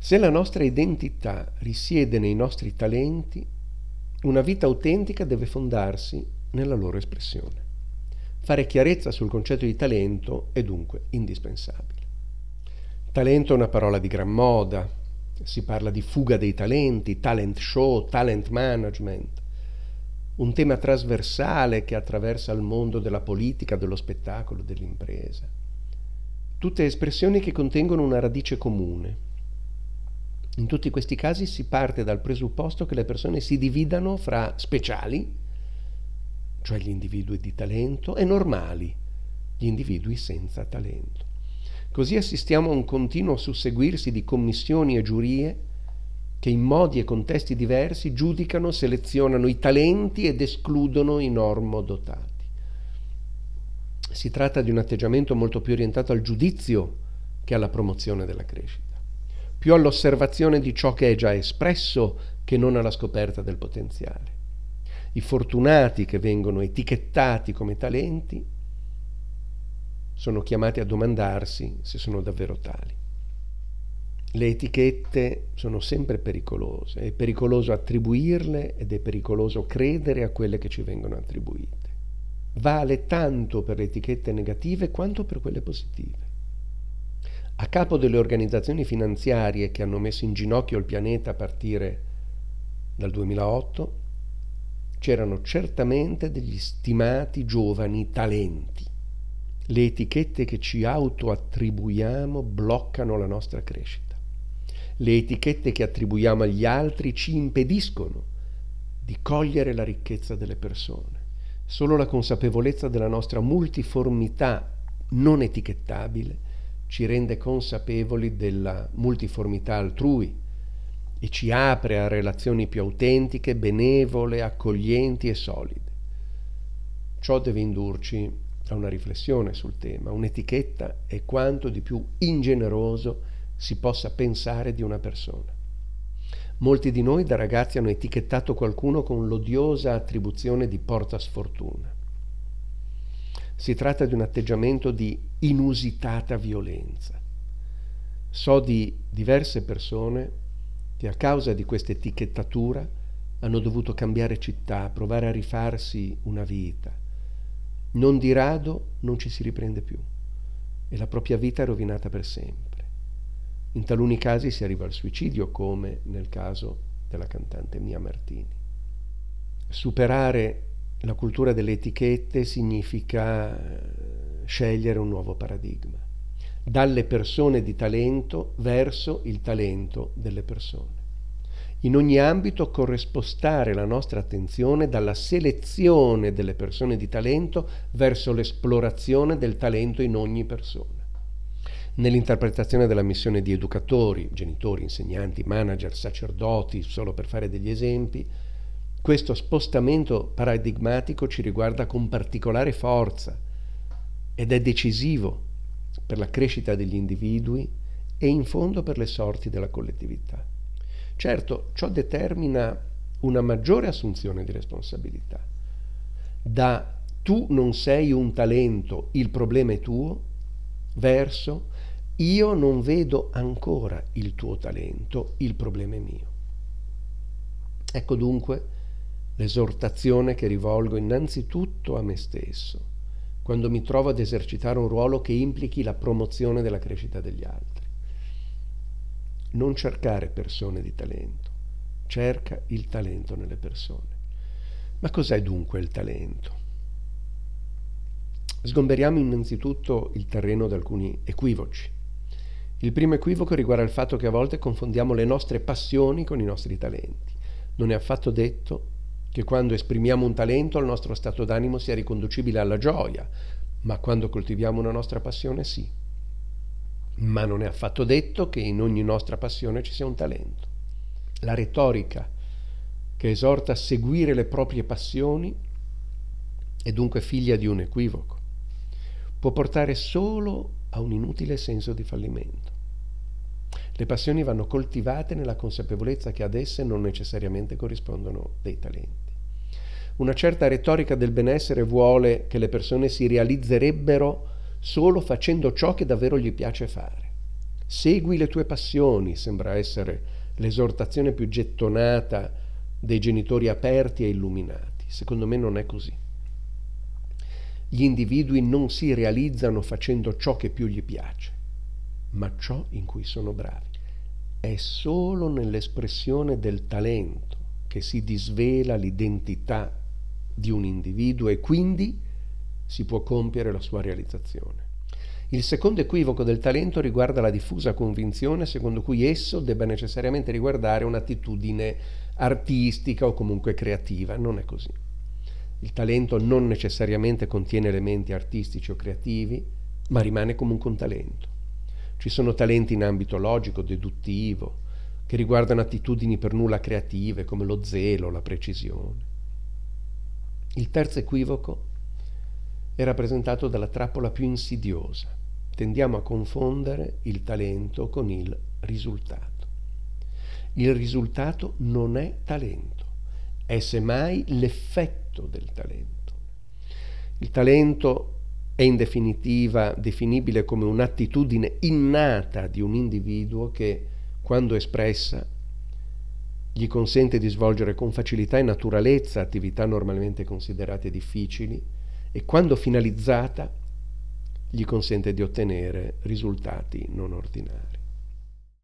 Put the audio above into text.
Se la nostra identità risiede nei nostri talenti, una vita autentica deve fondarsi nella loro espressione. Fare chiarezza sul concetto di talento è dunque indispensabile. Talento è una parola di gran moda, si parla di fuga dei talenti, talent show, talent management, un tema trasversale che attraversa il mondo della politica, dello spettacolo, dell'impresa. Tutte espressioni che contengono una radice comune. In tutti questi casi si parte dal presupposto che le persone si dividano fra speciali, cioè gli individui di talento, e normali, gli individui senza talento. Così assistiamo a un continuo susseguirsi di commissioni e giurie che in modi e contesti diversi giudicano, selezionano i talenti ed escludono i normodotati. Si tratta di un atteggiamento molto più orientato al giudizio che alla promozione della crescita, più all'osservazione di ciò che è già espresso che non alla scoperta del potenziale. I fortunati che vengono etichettati come talenti sono chiamati a domandarsi se sono davvero tali. Le etichette sono sempre pericolose, è pericoloso attribuirle ed è pericoloso credere a quelle che ci vengono attribuite. Vale tanto per le etichette negative quanto per quelle positive. A capo delle organizzazioni finanziarie che hanno messo in ginocchio il pianeta a partire dal 2008 c'erano certamente degli stimati giovani talenti le etichette che ci autoattribuiamo bloccano la nostra crescita. Le etichette che attribuiamo agli altri ci impediscono di cogliere la ricchezza delle persone. Solo la consapevolezza della nostra multiformità non etichettabile ci rende consapevoli della multiformità altrui e ci apre a relazioni più autentiche, benevole, accoglienti e solide. Ciò deve indurci a una riflessione sul tema. Un'etichetta è quanto di più ingeneroso si possa pensare di una persona. Molti di noi da ragazzi hanno etichettato qualcuno con l'odiosa attribuzione di porta sfortuna. Si tratta di un atteggiamento di inusitata violenza. So di diverse persone che a causa di questa etichettatura hanno dovuto cambiare città, provare a rifarsi una vita, non di rado non ci si riprende più e la propria vita è rovinata per sempre. In taluni casi si arriva al suicidio, come nel caso della cantante Mia Martini. Superare la cultura delle etichette significa eh, scegliere un nuovo paradigma, dalle persone di talento verso il talento delle persone in ogni ambito corrispostare la nostra attenzione dalla selezione delle persone di talento verso l'esplorazione del talento in ogni persona. Nell'interpretazione della missione di educatori, genitori, insegnanti, manager, sacerdoti, solo per fare degli esempi, questo spostamento paradigmatico ci riguarda con particolare forza ed è decisivo per la crescita degli individui e in fondo per le sorti della collettività. Certo, ciò determina una maggiore assunzione di responsabilità. Da tu non sei un talento, il problema è tuo, verso io non vedo ancora il tuo talento, il problema è mio. Ecco dunque l'esortazione che rivolgo innanzitutto a me stesso, quando mi trovo ad esercitare un ruolo che implichi la promozione della crescita degli altri non cercare persone di talento, cerca il talento nelle persone. Ma cos'è dunque il talento? Sgomberiamo innanzitutto il terreno da alcuni equivoci. Il primo equivoco riguarda il fatto che a volte confondiamo le nostre passioni con i nostri talenti. Non è affatto detto che quando esprimiamo un talento il nostro stato d'animo sia riconducibile alla gioia, ma quando coltiviamo una nostra passione sì ma non è affatto detto che in ogni nostra passione ci sia un talento. La retorica che esorta a seguire le proprie passioni è dunque figlia di un equivoco. Può portare solo a un inutile senso di fallimento. Le passioni vanno coltivate nella consapevolezza che ad esse non necessariamente corrispondono dei talenti. Una certa retorica del benessere vuole che le persone si realizzerebbero solo facendo ciò che davvero gli piace fare. Segui le tue passioni, sembra essere l'esortazione più gettonata dei genitori aperti e illuminati. Secondo me non è così. Gli individui non si realizzano facendo ciò che più gli piace, ma ciò in cui sono bravi. È solo nell'espressione del talento che si disvela l'identità di un individuo e quindi si può compiere la sua realizzazione. Il secondo equivoco del talento riguarda la diffusa convinzione secondo cui esso debba necessariamente riguardare un'attitudine artistica o comunque creativa. Non è così. Il talento non necessariamente contiene elementi artistici o creativi, ma rimane comunque un talento. Ci sono talenti in ambito logico, deduttivo, che riguardano attitudini per nulla creative come lo zelo, la precisione. Il terzo equivoco è rappresentato dalla trappola più insidiosa. Tendiamo a confondere il talento con il risultato. Il risultato non è talento, è semmai l'effetto del talento. Il talento è in definitiva definibile come un'attitudine innata di un individuo che, quando espressa, gli consente di svolgere con facilità e naturalezza attività normalmente considerate difficili e quando finalizzata gli consente di ottenere risultati non ordinari.